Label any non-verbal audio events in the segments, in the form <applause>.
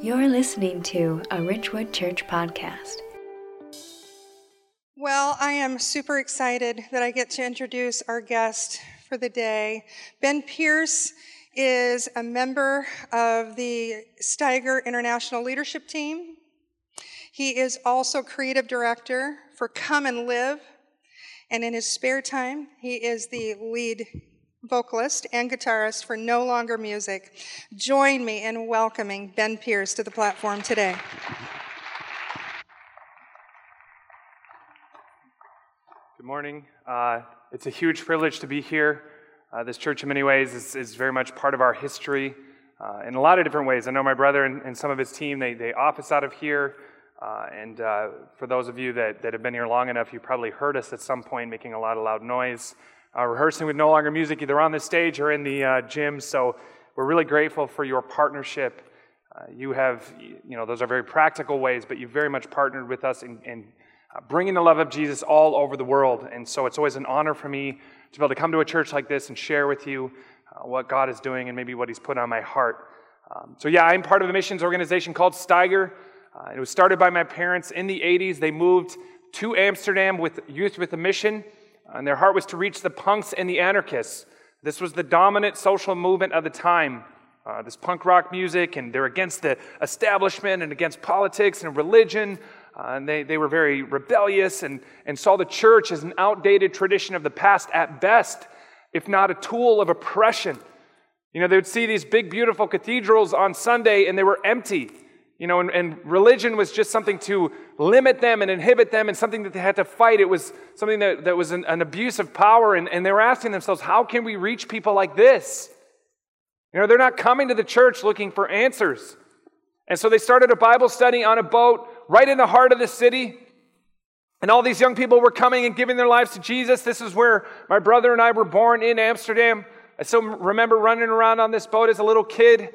You're listening to a Richwood Church podcast. Well, I am super excited that I get to introduce our guest for the day. Ben Pierce is a member of the Steiger International Leadership Team. He is also creative director for Come and Live. And in his spare time, he is the lead vocalist and guitarist for No Longer Music. Join me in welcoming Ben Pierce to the platform today. Good morning. Uh, it's a huge privilege to be here. Uh, this church, in many ways, is, is very much part of our history uh, in a lot of different ways. I know my brother and, and some of his team, they, they office out of here. Uh, and uh, for those of you that, that have been here long enough, you probably heard us at some point making a lot of loud noise, uh, rehearsing with No Longer Music, either on the stage or in the uh, gym. So we're really grateful for your partnership. Uh, you have, you know, those are very practical ways, but you've very much partnered with us in, in uh, bringing the love of Jesus all over the world. And so it's always an honor for me to be able to come to a church like this and share with you what God is doing and maybe what He's put on my heart. Um, so, yeah, I'm part of a missions organization called Steiger. Uh, it was started by my parents in the 80s. They moved to Amsterdam with Youth with a Mission, and their heart was to reach the punks and the anarchists. This was the dominant social movement of the time. Uh, this punk rock music, and they're against the establishment and against politics and religion. Uh, and they, they were very rebellious and, and saw the church as an outdated tradition of the past at best, if not a tool of oppression. You know, they would see these big, beautiful cathedrals on Sunday, and they were empty. You know, and, and, religion was just something to limit them and inhibit them and something that they had to fight. It was something that, that was an, an abuse of power. And, and they were asking themselves, how can we reach people like this? You know, they're not coming to the church looking for answers. And so they started a Bible study on a boat right in the heart of the city. And all these young people were coming and giving their lives to Jesus. This is where my brother and I were born in Amsterdam. I still remember running around on this boat as a little kid.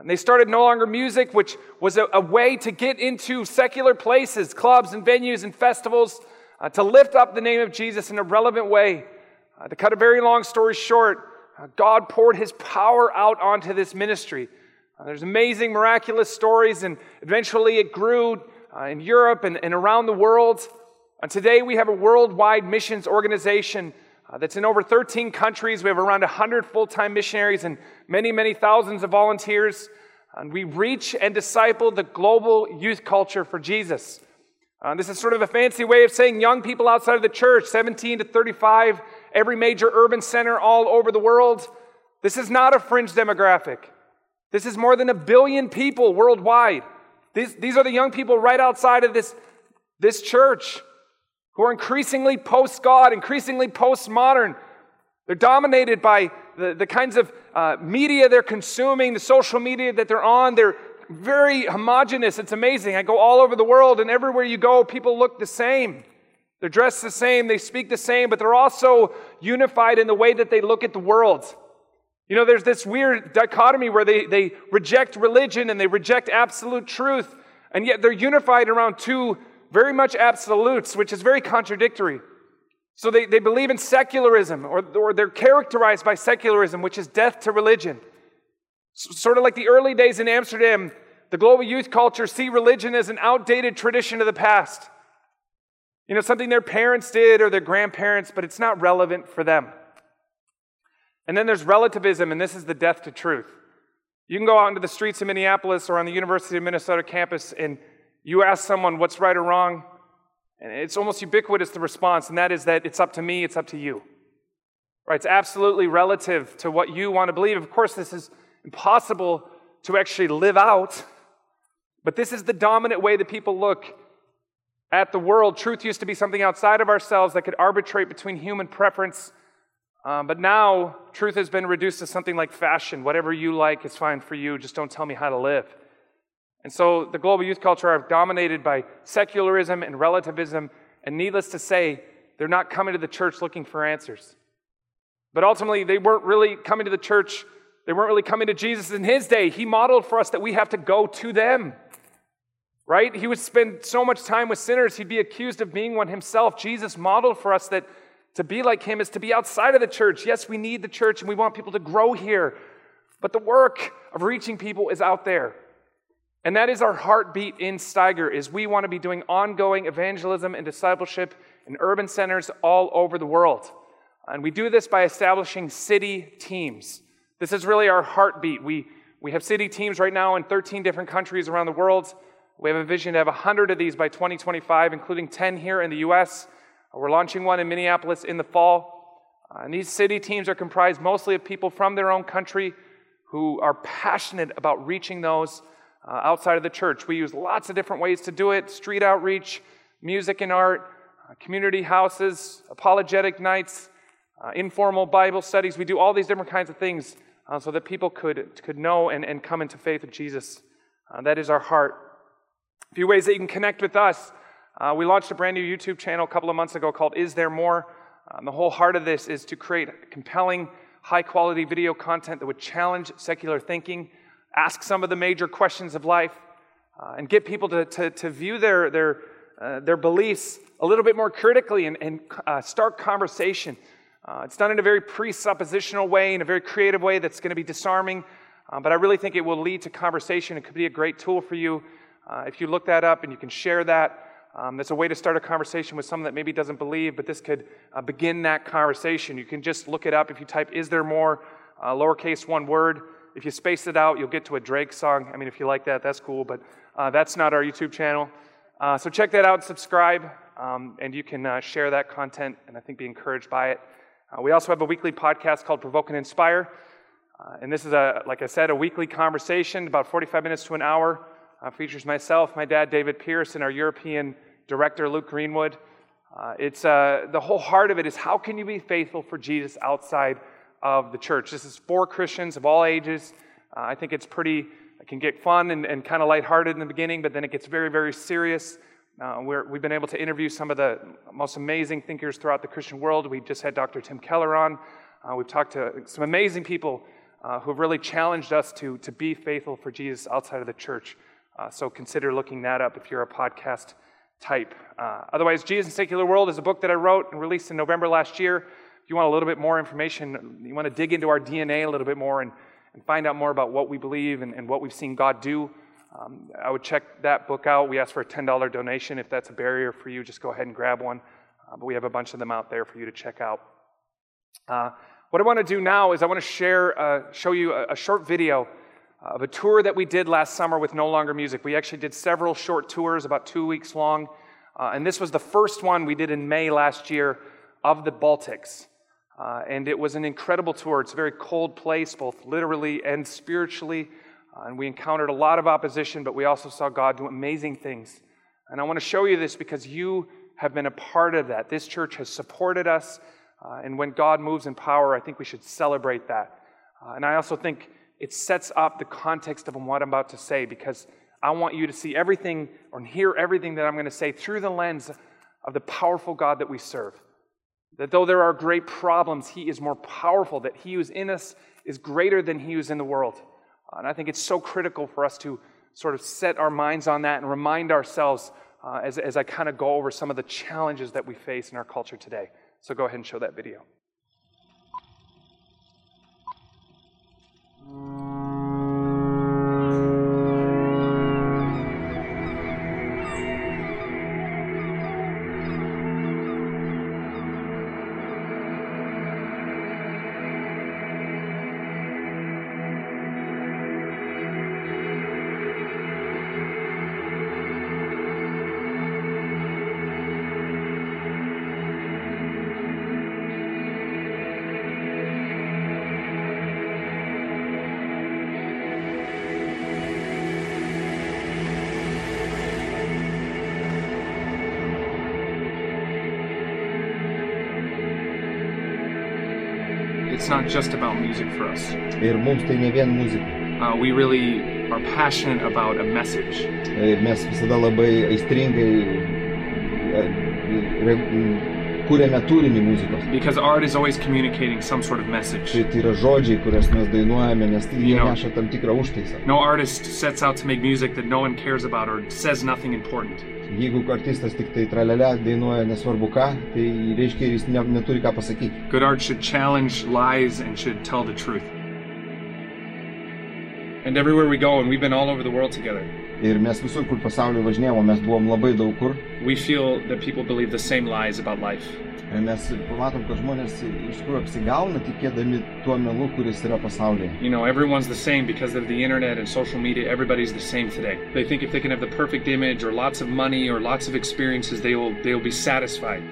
And they started No Longer Music, which was a, a, way to get into secular places, clubs and venues and festivals, uh, to lift up the name of Jesus in a relevant way. Uh, to cut a very long story short, uh, God poured his power out onto this ministry. Uh, there's amazing, miraculous stories, and eventually it grew uh, in Europe and, and, around the world. And today we have a worldwide missions organization uh, that's in over 13 countries. We have around 100 full time missionaries and many, many thousands of volunteers. And we reach and disciple the global youth culture for Jesus. Uh, this is sort of a fancy way of saying young people outside of the church, 17 to 35, every major urban center all over the world. This is not a fringe demographic. This is more than a billion people worldwide. These, these are the young people right outside of this, this church who are increasingly post God, increasingly postmodern. They're dominated by the, the kinds of uh, media they're consuming, the social media that they're on. They're very homogenous. It's amazing. I go all over the world, and everywhere you go, people look the same. They're dressed the same, they speak the same, but they're also unified in the way that they look at the world. You know, there's this weird dichotomy where they, they reject religion and they reject absolute truth, and yet they're unified around two very much absolutes, which is very contradictory. So they, they believe in secularism, or, or they're characterized by secularism, which is death to religion. sort of like the early days in Amsterdam, the global youth culture see religion as an outdated tradition of the past. You know, something their parents did or their grandparents, but it's not relevant for them. And then there's relativism, and this is the death to truth. You can go out into the streets of Minneapolis or on the University of Minnesota campus and you ask someone what's right or wrong, and it's almost ubiquitous the response, and that is that it's up to me, it's up to you. Right? It's absolutely relative to what you want to believe. Of course, this is impossible to actually live out, but this is the dominant way that people look at the world. Truth used to be something outside of ourselves that could arbitrate between human preference. Um, but now, truth has been reduced to something like fashion. Whatever you like is fine for you. Just don't tell me how to live. And so the global youth culture are dominated by secularism and relativism, and needless to say, they're not coming to the church looking for answers. But ultimately, they weren't really coming to the church, they weren't really coming to Jesus in his day. He modeled for us that we have to go to them. Right? He would spend so much time with sinners, he'd be accused of being one himself. Jesus modeled for us that to be like him is to be outside of the church. Yes, we need the church and we want people to grow here, but the work of reaching people is out there. And that is our heartbeat in Steiger is we want to be doing ongoing evangelism and discipleship in urban centers all over the world. And we do this by establishing city teams. This is really our heartbeat. We, we have city teams right now in 13 different countries around the world. We have a vision to have 100 of these by 2025, including 10 here in the US. We're launching one in Minneapolis in the fall. And these city teams are comprised mostly of people from their own country who are passionate about reaching those uh, outside of the church. We use lots of different ways to do it street outreach, music and art, uh, community houses, apologetic nights, uh, informal Bible studies. We do all these different kinds of things uh, so that people could, could know and, and come into faith with Jesus. Uh, that is our heart. A few ways that you can connect with us. We launched a brand new YouTube channel a couple of months ago called Is There More? the whole heart of this is to create compelling, high quality video content that would challenge secular thinking ask some of the major questions of life, uh, and get people to, to, to view their, their, uh, their beliefs a little bit more critically and, and uh, start conversation. Uh, it's done in a very presuppositional way, in a very creative way that's going to be disarming, uh, but I really think it will lead to conversation. It could be a great tool for you. Uh, if you look that up and you can share that, um, that's a way to start a conversation with someone that maybe doesn't believe, but this could begin that conversation. You can just look it up if you type, Is there more? lowercase one word. If you space it out, you'll get to a Drake song. I mean, if you like that, that's cool, but uh, that's not our YouTube channel. Uh, so check that out, subscribe, um, and you can uh, share that content and I think be encouraged by it. Uh, we also have a weekly podcast called Provoke and Inspire. Uh, and this is, a, like I said, a weekly conversation, about 45 minutes to an hour. Uh, features myself, my dad, David Pierce, and our European director, Luke Greenwood. it's the whole heart of it is how can you be faithful for Jesus outside of the church. This is for Christians of all ages. Uh, I think it's pretty, it can get fun and, and kind of lighthearted in the beginning, but then it gets very, very serious. Uh, we have been able to interview some of the most amazing thinkers throughout the Christian world. We just had Dr. Tim Keller on. Uh, we've talked to some amazing people uh, who have really challenged us to, to be faithful for Jesus outside of the church. Uh, so consider looking that up if you're a podcast type. Uh, otherwise, Jesus in Secular World is a book that I wrote and released in November last year. If you want a little bit more information, you want to dig into our DNA a little bit more and, and find out more about what we believe and, and what we've seen God do, um, I would check that book out. We ask for a $10 donation. If that's a barrier for you, just go ahead and grab one. Uh, but we have a bunch of them out there for you to check out. Uh, what I want to do now is I want to share, uh, show you a, a, short video of a tour that we did last summer with No Longer Music. We actually did several short tours, about two weeks long. Uh, and this was the first one we did in May last year of the Baltics. Uh, and it was an incredible tour. It's a very cold place, both literally and spiritually. Uh, and we encountered a lot of opposition, but we also saw God do amazing things. And I want to show you this because you have been a part of that. This church has supported us. Uh, and when God moves in power, I think we should celebrate that. Uh, and I also think it sets up the context of what I'm about to say because I want you to see everything or hear everything that I'm going to say through the lens of the powerful God that we serve. That though there are great problems, He is more powerful, that He who's in us is greater than He who's in the world. And I think it's so critical for us to sort of set our minds on that and remind ourselves uh, as, as I kind of go over some of the challenges that we face in our culture today. So go ahead and show that video. Not just about music for us. Ir mums tai ne vien muzika. Uh, we really are passionate about a message. Ir mes visada labai aistringai kūrėme turinį muzikos. Because art is always communicating some sort of message. Tai, tai yra žodžiai, kurias mes dainuojame, nes tai jie neša tam tikrą užtaisą. No artist sets out to make music that no one cares about or says nothing important. Jeigu artistas tik tai tralelę dainuoja nesvarbu ką, tai reiškia, jis ne, neturi ką pasakyti. Good art should challenge lies and should tell the truth. And everywhere we go, and we've been all over the world together, Ir mes visur, kur pasaulyje važinėjom, mes buvom labai daug kur. we feel that people believe the same lies about life. Ir mes pamatom, kad žmonės iš tikrųjų apsigauna tikėdami tuo melu, kuris yra pasaulyje. You know, everyone's the same because of the internet and social media. Everybody's the same today. They think if they can have the perfect image or lots of money or lots of experiences, they will they will be satisfied.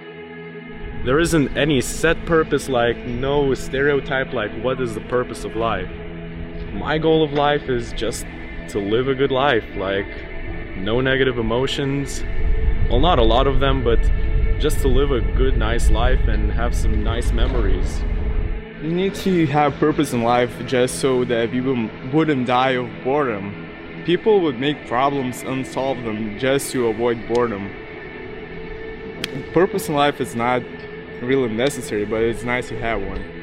There isn't any set purpose, like no stereotype, like what is the purpose of life. My goal of life is just to live a good life, like no negative emotions. Well, not a lot of them, but just to live a good, nice life and have some nice memories. You need to have purpose in life just so that people wouldn't die of boredom. People would make problems and solve them just to avoid boredom. Purpose in life is not really necessary, but it's nice to have one.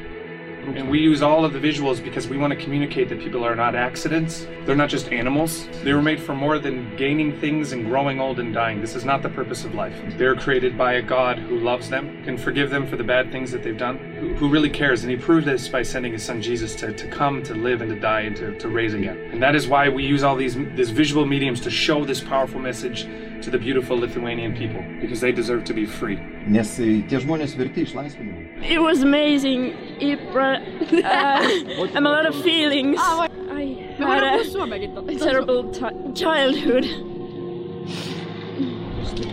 And we use all of the visuals because we want to communicate that people are not accidents. They're not just animals. They were made for more than gaining things and growing old and dying. This is not the purpose of life. They're created by a God who loves them, can forgive them for the bad things that they've done, who, who really cares. And He proved this by sending His Son Jesus to, to come, to live, and to die, and to, to raise again. And that is why we use all these, these visual mediums to show this powerful message to the beautiful Lithuanian people because they deserve to be free. Nes tie žmonės verti išlaisvinimo. It was amazing. It brought uh, <laughs> a lot of feelings. I had a <laughs> terrible ti- childhood.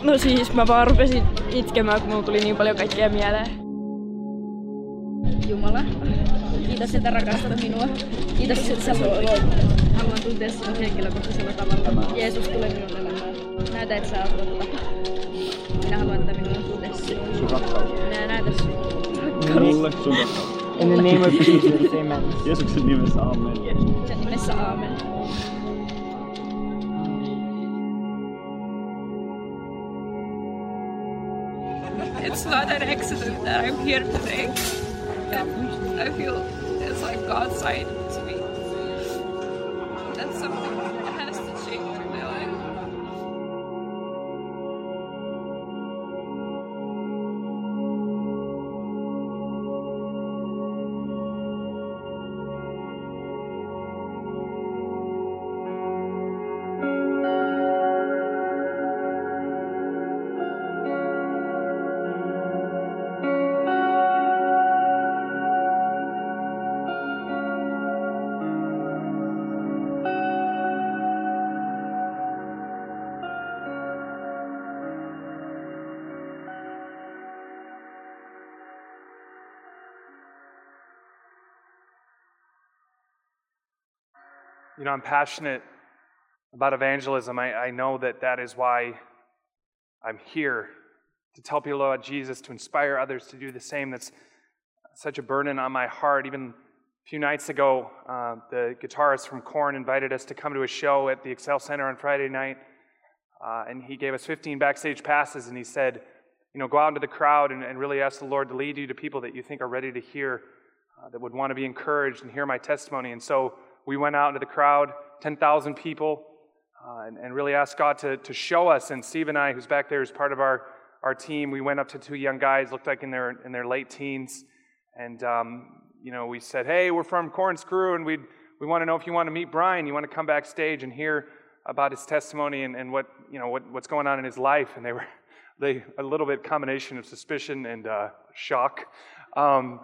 No siis mä vaan rupesin itkemään, kun mulla tuli niin paljon kaikkea mieleen. Jumala, kiitos, että rakastat minua. Kiitos, että sä luot. Haluan tuntea sinut henkilökohtaisella tavalla. Jeesus, tule minun elämään. Näytä, että sä oot totta. Minä haluan, että minulla on tuntea sinua. Minä näytä sinua. In the name of Jesus, amen. Jeesuksen nimessä, amen. Sen nimessä aamen. It's not an accident that I'm here today. And I feel it's like God's sign to me. That's something You know, I'm passionate about evangelism. I, I know that that is why I'm here to tell people about Jesus, to inspire others to do the same. That's such a burden on my heart. Even a few nights ago, uh, the guitarist from Korn invited us to come to a show at the Xcel Center on Friday night. Uh, and he gave us 15 backstage passes, and he said, you know, go out into the crowd and, and really ask the Lord to lead you to people that you think are ready to hear, uh, that would want to be encouraged and hear my testimony. And so we went out into the crowd, 10,000 people, uh, and, and really asked God to, to show us. And Steve and I, who's back there, part of our, our team. We went up to two young guys, looked like in their, in their late teens, and, um, you know, we said, hey, we're from Korn's Crew, and we'd, we want to know if you want to meet Brian. You want to come backstage and hear about his testimony and, and what, you know, what, what's going on in his life. And they were <laughs> they, a little bit combination of suspicion and uh, shock. Um,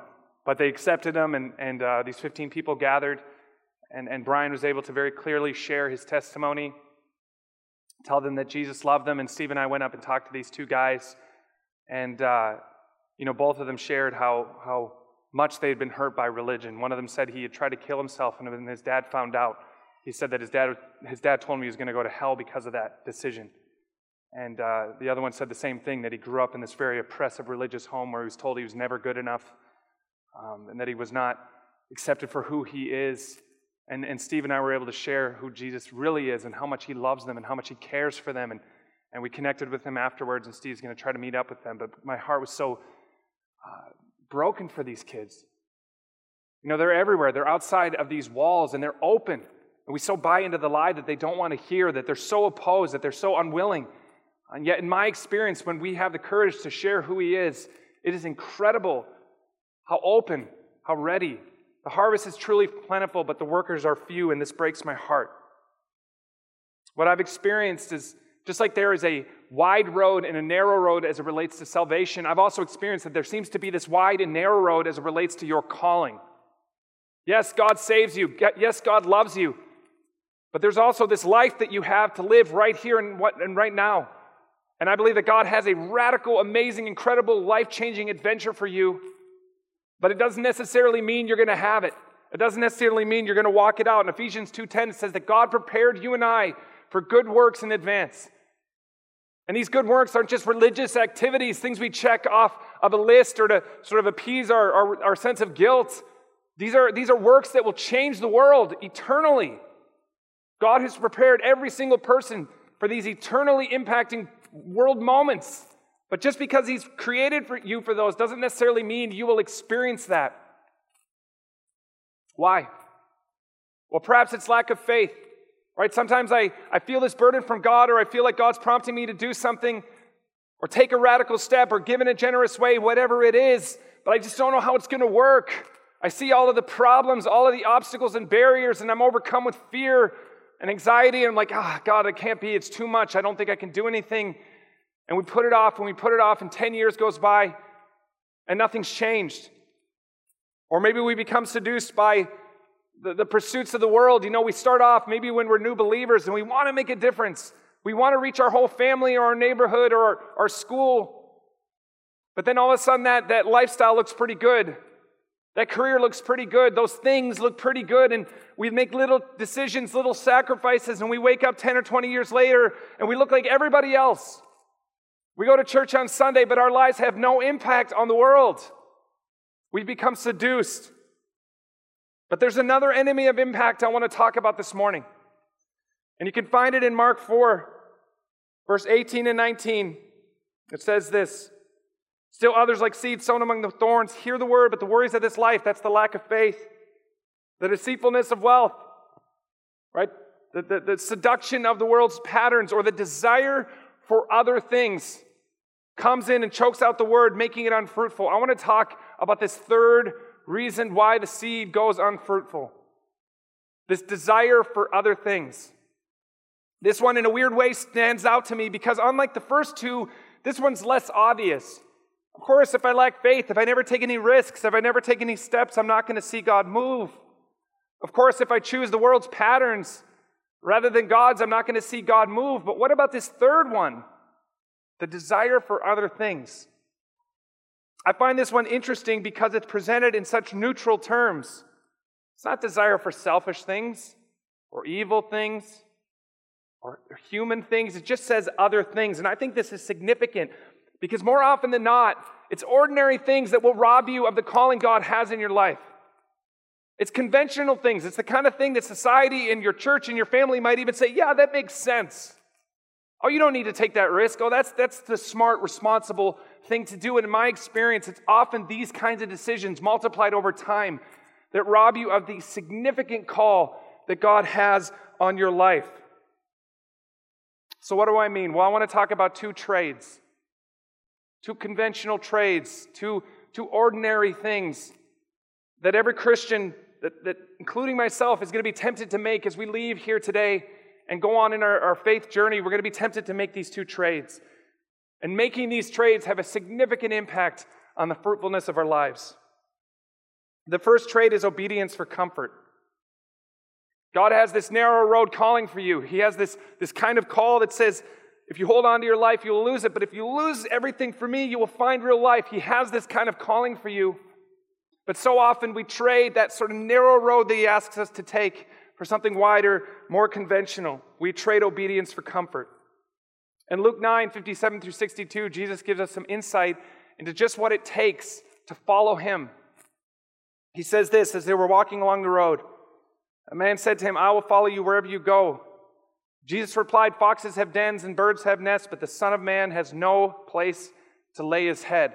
but they accepted him, and, and uh, these 15 people gathered. And, and Brian was able to very clearly share his testimony, tell them that Jesus loved them. And Steve and I went up and talked to these two guys. And, uh, you know, both of them shared how, how much they had been hurt by religion. One of them said he had tried to kill himself, and when his dad found out, he said that his dad, his dad told him he was going to go to hell because of that decision. And uh, the other one said the same thing that he grew up in this very oppressive religious home where he was told he was never good enough um, and that he was not accepted for who he is. And, and Steve and I were able to share who Jesus really is and how much he loves them and how much he cares for them. And, and we connected with them afterwards, and Steve's going to try to meet up with them. But my heart was so uh, broken for these kids. You know, they're everywhere. They're outside of these walls and they're open. And we so buy into the lie that they don't want to hear, that they're so opposed, that they're so unwilling. And yet, in my experience, when we have the courage to share who He is, it is incredible how open, how ready The harvest is truly plentiful, but the workers are few, and this breaks my heart. What I've experienced is just like there is a wide road and a narrow road as it relates to salvation, I've also experienced that there seems to be this wide and narrow road as it relates to your calling. Yes, God saves you. Yes, God loves you. But there's also this life that you have to live right here and, what, and right now. And I believe that God has a radical, amazing, incredible, life changing adventure for you. But it doesn't necessarily mean you're going to have it. It doesn't necessarily mean you're going to walk it out. In Ephesians 2:10 it says that God prepared you and I for good works in advance. And these good works aren't just religious activities, things we check off of a list or to sort of appease our, our, our sense of guilt. These are, these are works that will change the world eternally. God has prepared every single person for these eternally impacting world moments. But just because He's created for you for those doesn't necessarily mean you will experience that. Why? Well, perhaps it's lack of faith. Right? Sometimes I, I feel this burden from God, or I feel like God's prompting me to do something, or take a radical step, or give in a generous way, whatever it is, but I just don't know how it's going to work. I see all of the problems, all of the obstacles and barriers, and I'm overcome with fear and anxiety. And I'm like, ah, oh, God, it can't be. It's too much. I don't think I can do anything. And we put it off, and we put it off, and 10 years goes by, and nothing's changed. Or maybe we become seduced by the, the pursuits of the world. You know, we start off maybe when we're new believers and we want to make a difference. We want to reach our whole family or our neighborhood or our, our school. But then all of a sudden, that, that lifestyle looks pretty good. That career looks pretty good. Those things look pretty good. And we make little decisions, little sacrifices, and we wake up 10 or 20 years later and we look like everybody else. We go to church on Sunday, but our lives have no impact on the world. We become seduced. But there's another enemy of impact I want to talk about this morning. And you can find it in Mark 4, verse 18 and 19. It says this Still others, like seeds sown among the thorns, hear the word, but the worries of this life, that's the lack of faith, the deceitfulness of wealth, right? The, the, the seduction of the world's patterns or the desire for other things comes in and chokes out the word, making it unfruitful. I want to talk about this third reason why the seed goes unfruitful this desire for other things. This one, in a weird way, stands out to me because, unlike the first two, this one's less obvious. Of course, if I lack faith, if I never take any risks, if I never take any steps, I'm not going to see God move. Of course, if I choose the world's patterns rather than God's, I'm not going to see God move. But what about this third one? The desire for other things. I find this one interesting because it's presented in such neutral terms. It's not desire for selfish things or evil things or human things. It just says other things. And I think this is significant because more often than not, it's ordinary things that will rob you of the calling God has in your life. It's conventional things. It's the kind of thing that society and your church and your family might even say, yeah, that makes sense. Oh, you don't need to take that risk. Oh, that's, that's the smart, responsible thing to do. And in my experience, it's often these kinds of decisions multiplied over time that rob you of the significant call that God has on your life. So, what do I mean? Well, I want to talk about two trades, two conventional trades, two, two ordinary things that every Christian, that, that including myself, is going to be tempted to make as we leave here today and go on in our, our faith journey. We're going to be tempted to make these two trades. And making these trades have a significant impact on the fruitfulness of our lives. The first trade is obedience for comfort. God has this narrow road calling for you. He has this, this kind of call that says, if you hold on to your life, you will lose it. But if you lose everything for me, you will find real life. He has this kind of calling for you. But so often we trade that sort of narrow road that He asks us to take for something wider, more conventional. We trade obedience for comfort. In Luke 9, 57 through 62, Jesus gives us some insight into just what it takes to follow him. He says this as they were walking along the road A man said to him, I will follow you wherever you go. Jesus replied, Foxes have dens and birds have nests, but the Son of Man has no place to lay his head.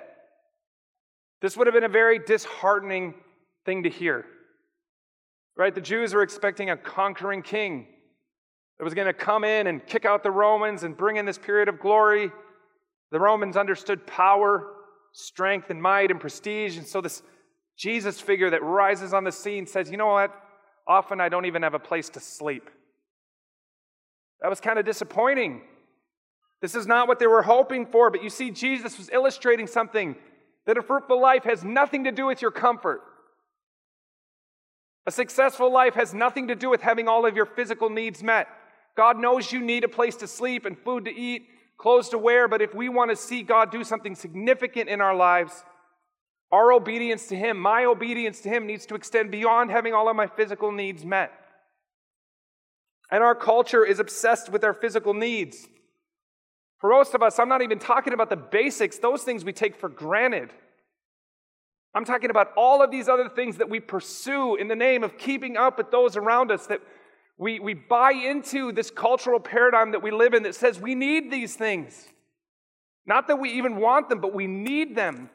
This would have been a very disheartening thing to hear. Right? The Jews were expecting a conquering king that was going to come in and kick out the Romans and bring in this period of glory. The Romans understood power, strength, and might and prestige. And so this Jesus figure that rises on the scene says, You know what? Often I don't even have a place to sleep. That was kind of disappointing. This is not what they were hoping for, but you see, Jesus was illustrating something that a fruitful life has nothing to do with your comfort. A successful life has nothing to do with having all of your physical needs met. God knows you need a place to sleep and food to eat, clothes to wear, but if we want to see God do something significant in our lives, our obedience to Him, my obedience to Him, needs to extend beyond having all of my physical needs met. And our culture is obsessed with our physical needs. For most of us, I'm not even talking about the basics, those things we take for granted. I'm talking about all of these other things that we pursue in the name of keeping up with those around us, that we, we buy into this cultural paradigm that we live in that says we need these things. Not that we even want them, but we need them.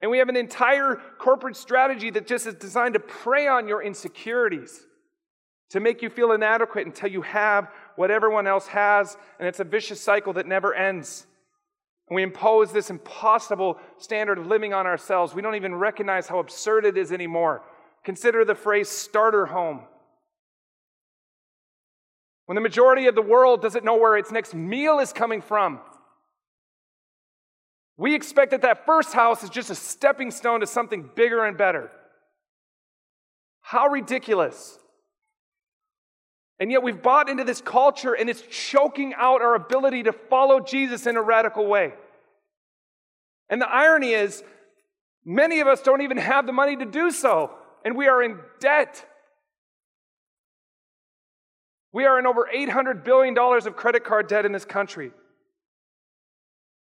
And we have an entire corporate strategy that just is designed to prey on your insecurities, to make you feel inadequate until you have what everyone else has, and it's a vicious cycle that never ends. We impose this impossible standard of living on ourselves. We don't even recognize how absurd it is anymore. Consider the phrase starter home. When the majority of the world doesn't know where its next meal is coming from, we expect that that first house is just a stepping stone to something bigger and better. How ridiculous. And yet we've bought into this culture and it's choking out our ability to follow Jesus in a radical way. And the irony is, many of us don't even have the money to do so, and we are in debt. We are in over $800 billion of credit card debt in this country.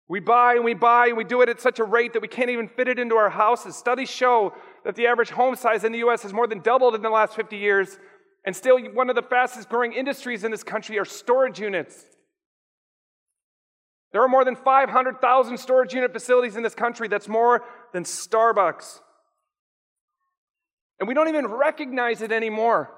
We buy and we buy and we do it at such a rate that we can't even fit it into our houses. Studies show that the average home size in the US has more than doubled in the last 50 years, and still, one of the fastest growing industries in this country are storage units. There are more than 500,000 storage unit facilities in this country. That's more than Starbucks. And we don't even recognize it anymore.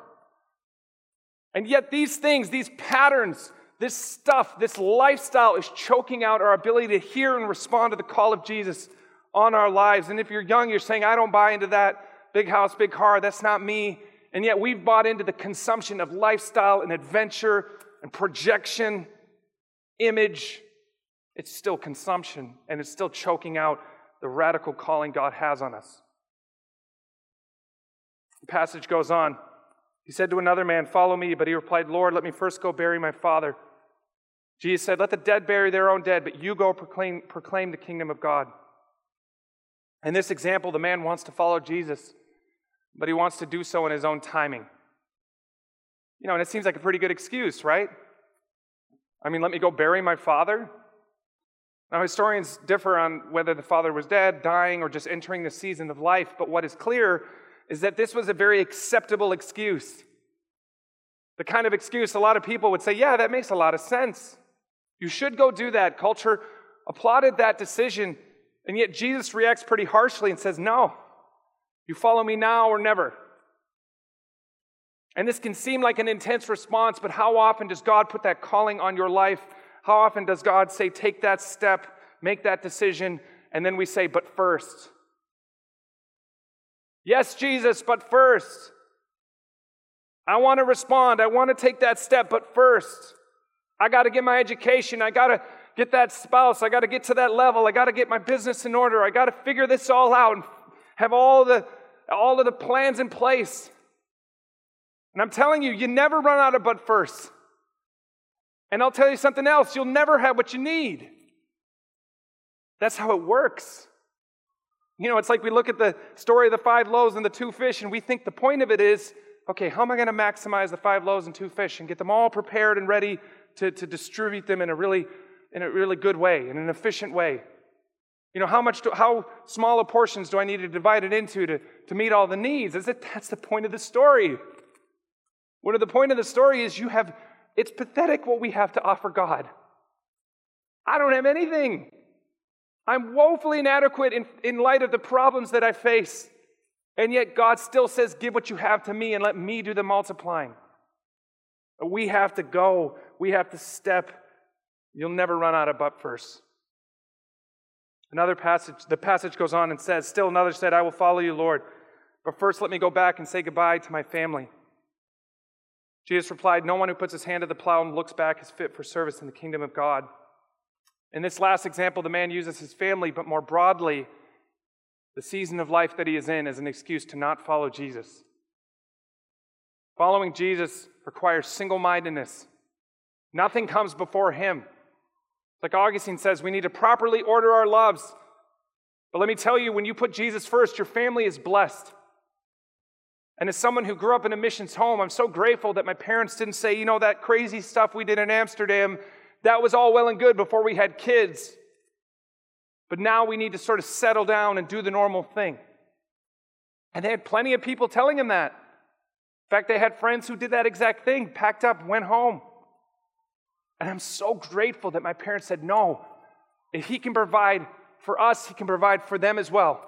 And yet, these things, these patterns, this stuff, this lifestyle is choking out our ability to hear and respond to the call of Jesus on our lives. And if you're young, you're saying, I don't buy into that big house, big car. That's not me. And yet we've bought into the consumption of lifestyle and adventure and projection, image. It's still consumption and it's still choking out the radical calling God has on us. The passage goes on. He said to another man, Follow me. But he replied, Lord, let me first go bury my father. Jesus said, Let the dead bury their own dead, but you go proclaim, proclaim the kingdom of God. In this example, the man wants to follow Jesus but he wants to do so in his own timing. You know, and it seems like a pretty good excuse, right? I mean, let me go bury my father. Now, historians differ on whether the father was dead, dying, or just entering the season of life, but what is clear is that this was a very acceptable excuse. The kind of excuse a lot of people would say, yeah, that makes a lot of sense. You should go do that. Culture applauded that decision, and yet Jesus reacts pretty harshly and says, no, you follow me now or never. And this can seem like an intense response, but how often does God put that calling on your life? How often does God say, take that step, make that decision, and then we say, but first? Yes, Jesus, but first. I want to respond. I want to take that step, but first, I got to get my education. I got to get that spouse. I got to get to that level. I got to get my business in order. I got to figure this all out and have all the all of the plans in place. And I'm telling you, you never run out of but first. And I'll tell you something else you'll never have what you need. That's how it works. You know, it's like we look at the story of the five loaves and the two fish, and we think the point of it is okay, how am I going to maximize the five loaves and two fish and get them all prepared and ready to, to distribute them in a really in a really good way, in an efficient way? You know, how much, do, how small of portions do I need to divide it into to, to meet all the needs? Is it, that's the point of the story. Of the point of the story is you have, it's pathetic what we have to offer God. I don't have anything. I'm woefully inadequate in, in light of the problems that I face. And yet God still says, Give what you have to me and let me do the multiplying. We have to go, we have to step. You'll never run out of but first. Another passage, the passage goes on and says, Still another said, I will follow you, Lord. But first let me go back and say goodbye to my family. Jesus replied, No one who puts his hand to the plow and looks back is fit for service in the kingdom of God. In this last example, the man uses his family, but more broadly, the season of life that he is in as an excuse to not follow Jesus. Following Jesus requires single mindedness. Nothing comes before him. Like Augustine says, we need to properly order our loves. But let me tell you, when you put Jesus first, your family is blessed. And as someone who grew up in a missions home, I'm so grateful that my parents didn't say, you know, that crazy stuff we did in Amsterdam, that was all well and good before we had kids. But now we need to sort of settle down and do the normal thing. And they had plenty of people telling him that. In fact, they had friends who did that exact thing, packed up, went home. And I'm so grateful that my parents said, no, if he can provide for us, he can provide for them as well.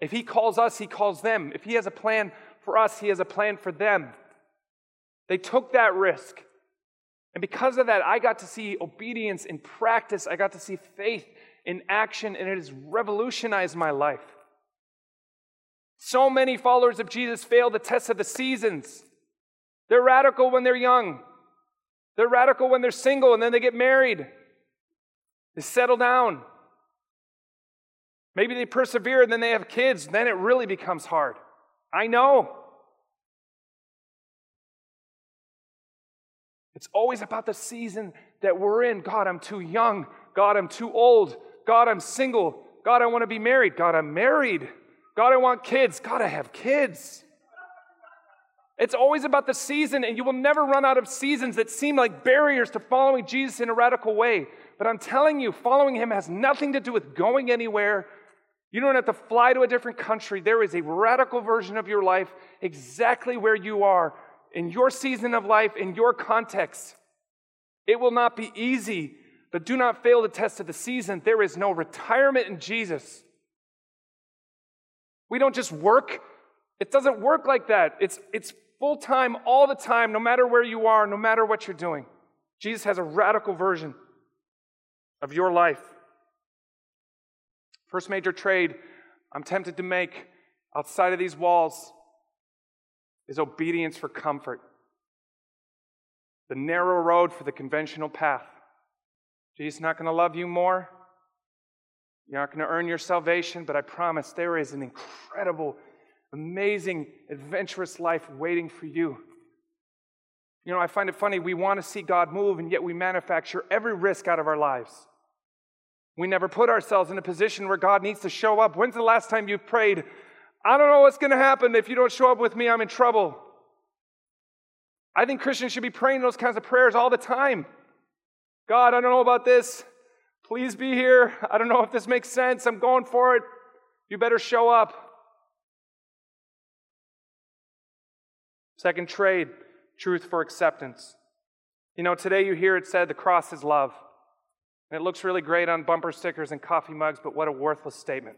If he calls us, he calls them. If he has a plan for us, he has a plan for them. They took that risk. And because of that, I got to see obedience in practice. I got to see faith in action, and it has revolutionized my life. So many followers of Jesus fail the test of the seasons. They're radical when they're young, they're radical when they're single, and then they get married. They settle down. Maybe they persevere and then they have kids, then it really becomes hard. I know. It's always about the season that we're in. God, I'm too young. God, I'm too old. God, I'm single. God, I want to be married. God, I'm married. God, I want kids. God, I have kids. It's always about the season, and you will never run out of seasons that seem like barriers to following Jesus in a radical way. But I'm telling you, following him has nothing to do with going anywhere. You don't have to fly to a different country. There is a radical version of your life exactly where you are, in your season of life, in your context. It will not be easy, but do not fail the test of the season. There is no retirement in Jesus. We don't just work. It doesn't work like that. It's, it's full time all the time, no matter where you are, no matter what you're doing. Jesus has a radical version of your life. First major trade I'm tempted to make outside of these walls is obedience for comfort. The narrow road for the conventional path. Jesus not going to love you more. You're not going to earn your salvation, but I promise there is an incredible, amazing, adventurous life waiting for you. You know, I find it funny. We want to see God move, and yet we manufacture every risk out of our lives. We never put ourselves in a position where God needs to show up. When's the last time you prayed, I don't know what's going to happen. If you don't show up with me, I'm in trouble? I think Christians should be praying those kinds of prayers all the time. God, I don't know about this. Please be here. I don't know if this makes sense. I'm going for it. You better show up. Second trade, truth for acceptance. You know, today you hear it said the cross is love. And it looks really great on bumper stickers and coffee mugs, but what a worthless statement.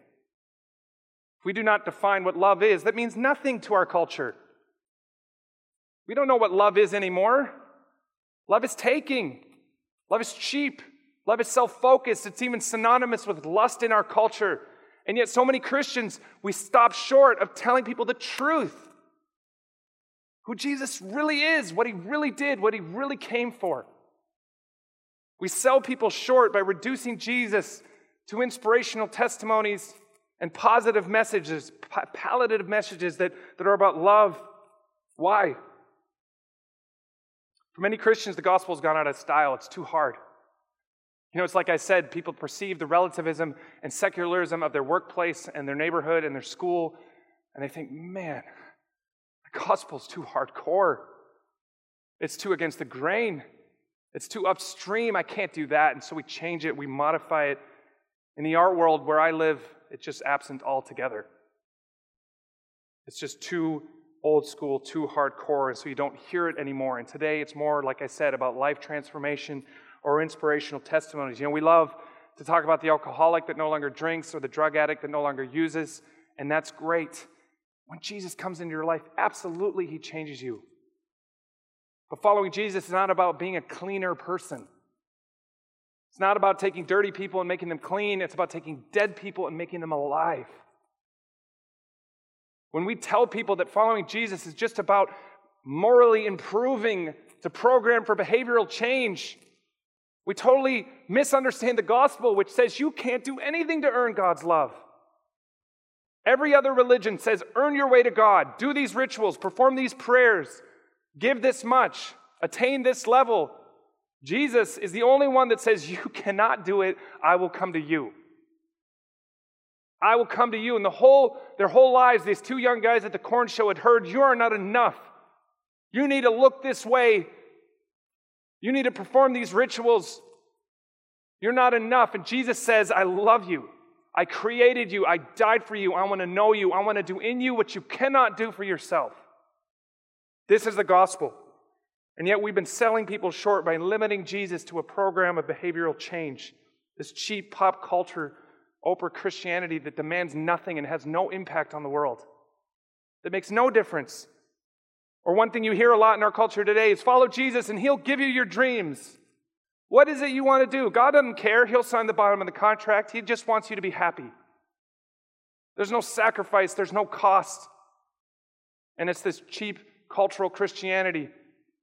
If we do not define what love is, that means nothing to our culture. We don't know what love is anymore. Love is taking, love is cheap, love is self focused. It's even synonymous with lust in our culture. And yet, so many Christians, we stop short of telling people the truth who Jesus really is, what he really did, what he really came for. We sell people short by reducing Jesus to inspirational testimonies and positive messages, palliative messages that, that are about love. Why? For many Christians, the gospel has gone out of style. It's too hard. You know, it's like I said, people perceive the relativism and secularism of their workplace and their neighborhood and their school, and they think, man, gospel's too hardcore. It's too against the grain. It's too upstream. I can't do that. And so we change it, we modify it. In the art world where I live, it's just absent altogether. It's just too old school, too hardcore, and so you don't hear it anymore. And today it's more, like I said, about life transformation or inspirational testimonies. You know, we love to talk about the alcoholic that no longer drinks or the drug addict that no longer uses, and that's great. When Jesus comes into your life, absolutely he changes you. But following Jesus is not about being a cleaner person. It's not about taking dirty people and making them clean, it's about taking dead people and making them alive. When we tell people that following Jesus is just about morally improving to program for behavioral change, we totally misunderstand the gospel, which says you can't do anything to earn God's love. Every other religion says, earn your way to God, do these rituals, perform these prayers, give this much, attain this level. Jesus is the only one that says, You <laughs> cannot do it, I will come to you. I will come to you. And the whole, their whole lives, these two young guys at the Korn show had heard, You are not enough. You need to look this way. You need to perform these rituals. You're not enough. And Jesus says, I love you. I created you. I died for you. I want to know you. I want to do in you what you cannot do for yourself. This is the gospel. And yet we've been selling people short by limiting Jesus to a program of behavioral change. This cheap pop culture, Oprah Christianity that demands nothing and has no impact on the world, that makes no difference. Or one thing you hear a lot in our culture today is follow Jesus and he'll give you your dreams. What is it you want to do? God doesn't care. He'll sign the bottom of the contract. He just wants you to be happy. There's no sacrifice, there's no cost. And it's this cheap cultural Christianity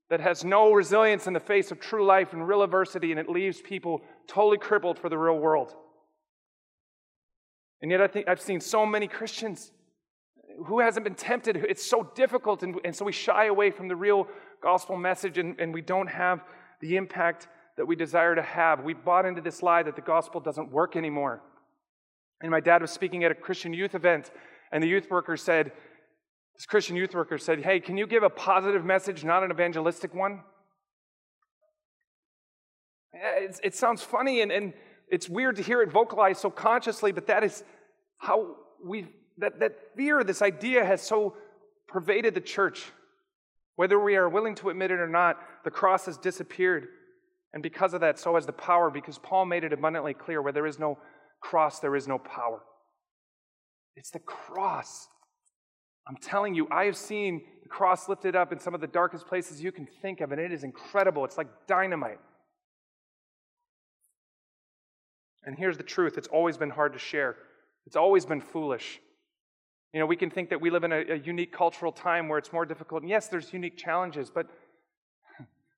that has no resilience in the face of true life and real adversity, and it leaves people totally crippled for the real world. And yet, I think I've seen so many Christians who hasn't been tempted. It's so difficult, and, and so we shy away from the real gospel message, and, and we don't have the impact that we desire to have. We bought into this lie that the gospel doesn't work anymore. And my dad was speaking at a Christian youth event, and the youth worker said, This Christian youth worker said, Hey, can you give a positive message, not an evangelistic one? Eh, it, it sounds funny and, and it's weird to hear it vocalized so consciously, but that is how we that, that fear, this idea has so pervaded the church. Whether we are willing to admit it or not, the cross has disappeared. And because of that, so has the power, because Paul made it abundantly clear where there is no cross, there is no power. It's the cross. I'm telling you, I have seen the cross lifted up in some of the darkest places you can think of, and it is incredible. It's like dynamite. And here's the truth it's always been hard to share, it's always been foolish. You know, we can think that we live in a, a unique cultural time where it's more difficult. And yes, there's unique challenges, but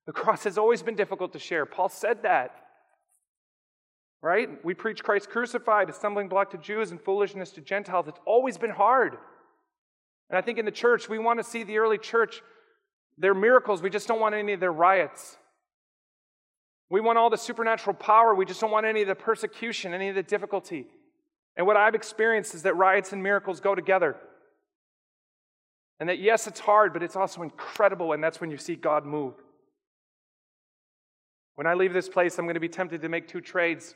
the cross has always been difficult to share. Paul said that. Right? We preach Christ crucified, a stumbling block to Jews and foolishness to Gentiles. It's always been hard. And I think in the church, we want to see the early church, their miracles. We just don't want any of their riots. We want all the supernatural power. We just don't want any of the persecution, any of the difficulty. And what I've experienced is that riots and miracles go together. And that, yes, it's hard, but it's also incredible, and that's when you see God move. When I leave this place, I'm going to be tempted to make two trades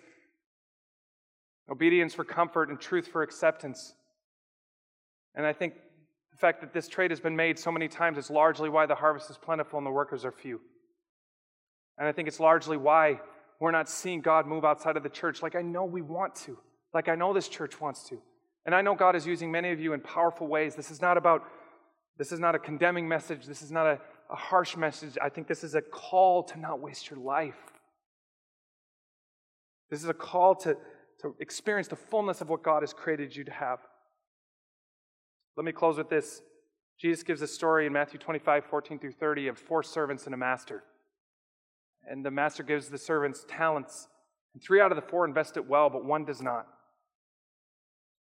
obedience for comfort and truth for acceptance. And I think the fact that this trade has been made so many times is largely why the harvest is plentiful and the workers are few. And I think it's largely why we're not seeing God move outside of the church like I know we want to, like I know this church wants to. And I know God is using many of you in powerful ways. This is not about, this is not a condemning message. This is not a, a harsh message. I think this is a call to not waste your life. This is a call to, to experience the fullness of what God has created you to have. Let me close with this. Jesus gives a story in Matthew 25, 14 through 30 of four servants and a master. And the master gives the servants talents. And three out of the four invest it well, but one does not.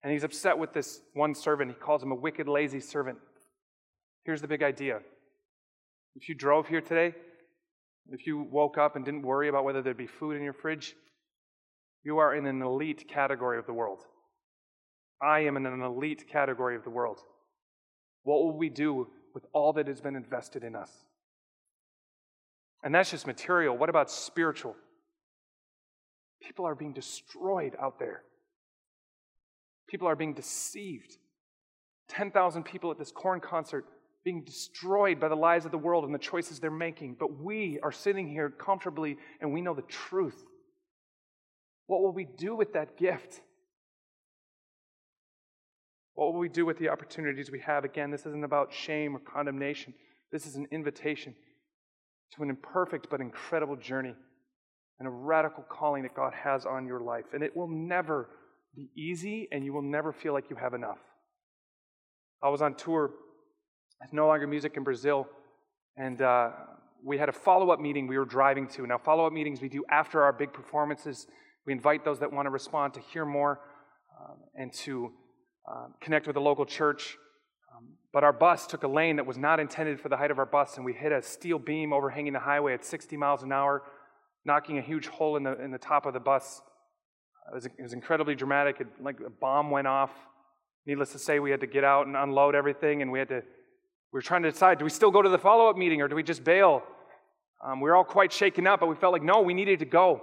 And he's upset with this one servant. He calls him a wicked, lazy servant. Here's the big idea if you drove here today, if you woke up and didn't worry about whether there'd be food in your fridge, you are in an elite category of the world. I am in an elite category of the world. What will we do with all that has been invested in us? And that's just material. What about spiritual? People are being destroyed out there. People are being deceived. 10,000 people at this Korn concert being destroyed by the lies of the world and the choices they're making. But we are sitting here comfortably and we know the truth. What will we do with that gift? What will we do with the opportunities we have? Again, this isn't about shame or condemnation. This is an invitation to an imperfect but incredible journey. and a radical calling that God has on your life. And it will never be easy, and you will never feel like you have enough. I was on tour with No Longer Music in Brazil, and uh, we had a follow up meeting we were driving to. Now, follow up meetings we do after our big performances. We invite those that want to respond to hear more um, and to um, connect with a local church. Um, but our bus took a lane that was not intended for the height of our bus, and we hit a steel beam overhanging the highway at 60 miles an hour, knocking a huge hole in the, in the top of the bus. It was, it was incredibly dramatic. It, like a bomb went off. Needless to say, we had to get out and unload everything, and we had to. We were trying to decide: do we still go to the follow-up meeting, or do we just bail? Um, we were all quite shaken up, but we felt like no, we needed to go.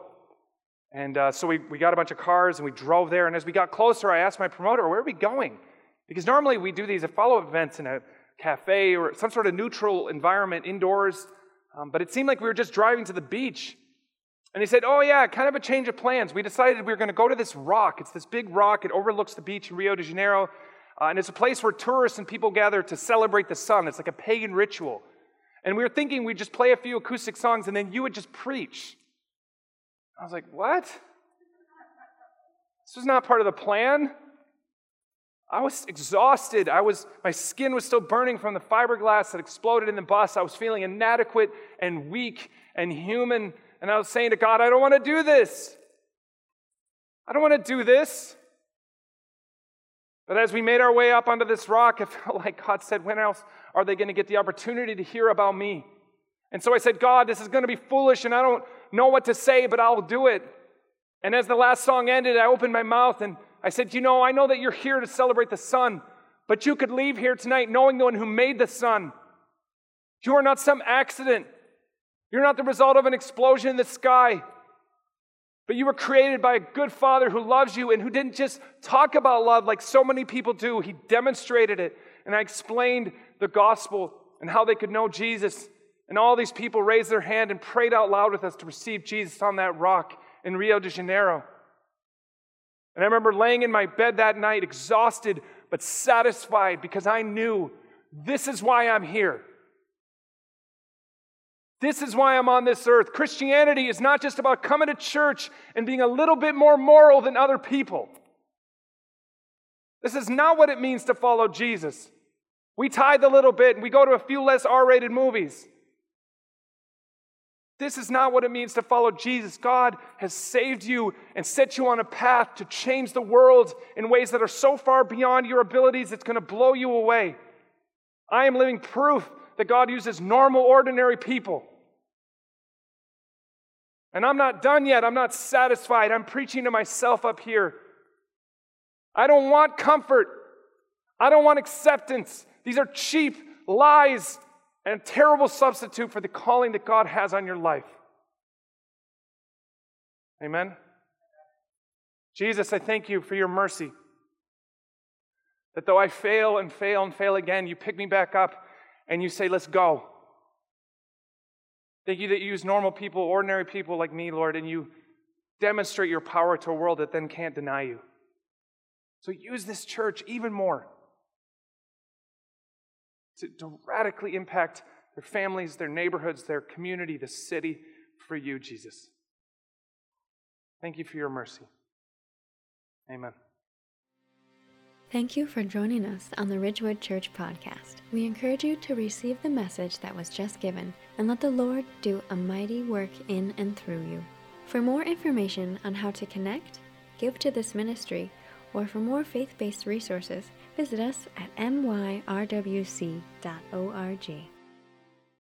And uh, so we, we got a bunch of cars and we drove there. And as we got closer, I asked my promoter, "Where are we going?" Because normally we do these follow-up events in a cafe or some sort of neutral environment indoors. Um, but it seemed like we were just driving to the beach. And he said, Oh, yeah, kind of a change of plans. We decided we were going to go to this rock. It's this big rock, it overlooks the beach in Rio de Janeiro. Uh, and it's a place where tourists and people gather to celebrate the sun. It's like a pagan ritual. And we were thinking we'd just play a few acoustic songs and then you would just preach. I was like, What? This was not part of the plan. I was exhausted. I was, my skin was still burning from the fiberglass that exploded in the bus. I was feeling inadequate and weak and human. And I was saying to God, I don't want to do this. I don't want to do this. But as we made our way up onto this rock, it <laughs> felt like God said, When else are they going to get the opportunity to hear about me? And so I said, God, this is going to be foolish, and I don't know what to say, but I'll do it. And as the last song ended, I opened my mouth and I said, You know, I know that you're here to celebrate the sun, but you could leave here tonight knowing the one who made the sun. You are not some accident. You're not the result of an explosion in the sky. But you were created by a good father who loves you and who didn't just talk about love like so many people do. He demonstrated it. And I explained the gospel and how they could know Jesus. And all these people raised their hand and prayed out loud with us to receive Jesus on that rock in Rio de Janeiro. And I remember laying in my bed that night, exhausted but satisfied because I knew this is why I'm here. This is why I'm on this earth. Christianity is not just about coming to church and being a little bit more moral than other people. This is not what it means to follow Jesus. We tithe a little bit and we go to a few less R rated movies. This is not what it means to follow Jesus. God has saved you and set you on a path to change the world in ways that are so far beyond your abilities, it's going to blow you away. I am living proof that God uses normal, ordinary people. And I'm not done yet. I'm not satisfied. I'm preaching to myself up here. I don't want comfort. I don't want acceptance. These are cheap lies and a terrible substitute for the calling that God has on your life. Amen. Jesus, I thank you for your mercy. That though I fail and fail and fail again, you pick me back up and you say, Let's go. Thank you that you use normal people, ordinary people like me, Lord, and you demonstrate your power to a world that then can't deny you. So use this church even more to, to radically impact their families, their neighborhoods, their community, the city for you, Jesus. Thank you for your mercy. Amen. Thank you for joining us on the Ridgewood Church podcast. We encourage you to receive the message that was just given and let the Lord do a mighty work in and through you. For more information on how to connect, give to this ministry, or for more faith based resources, visit us at myrwc.org.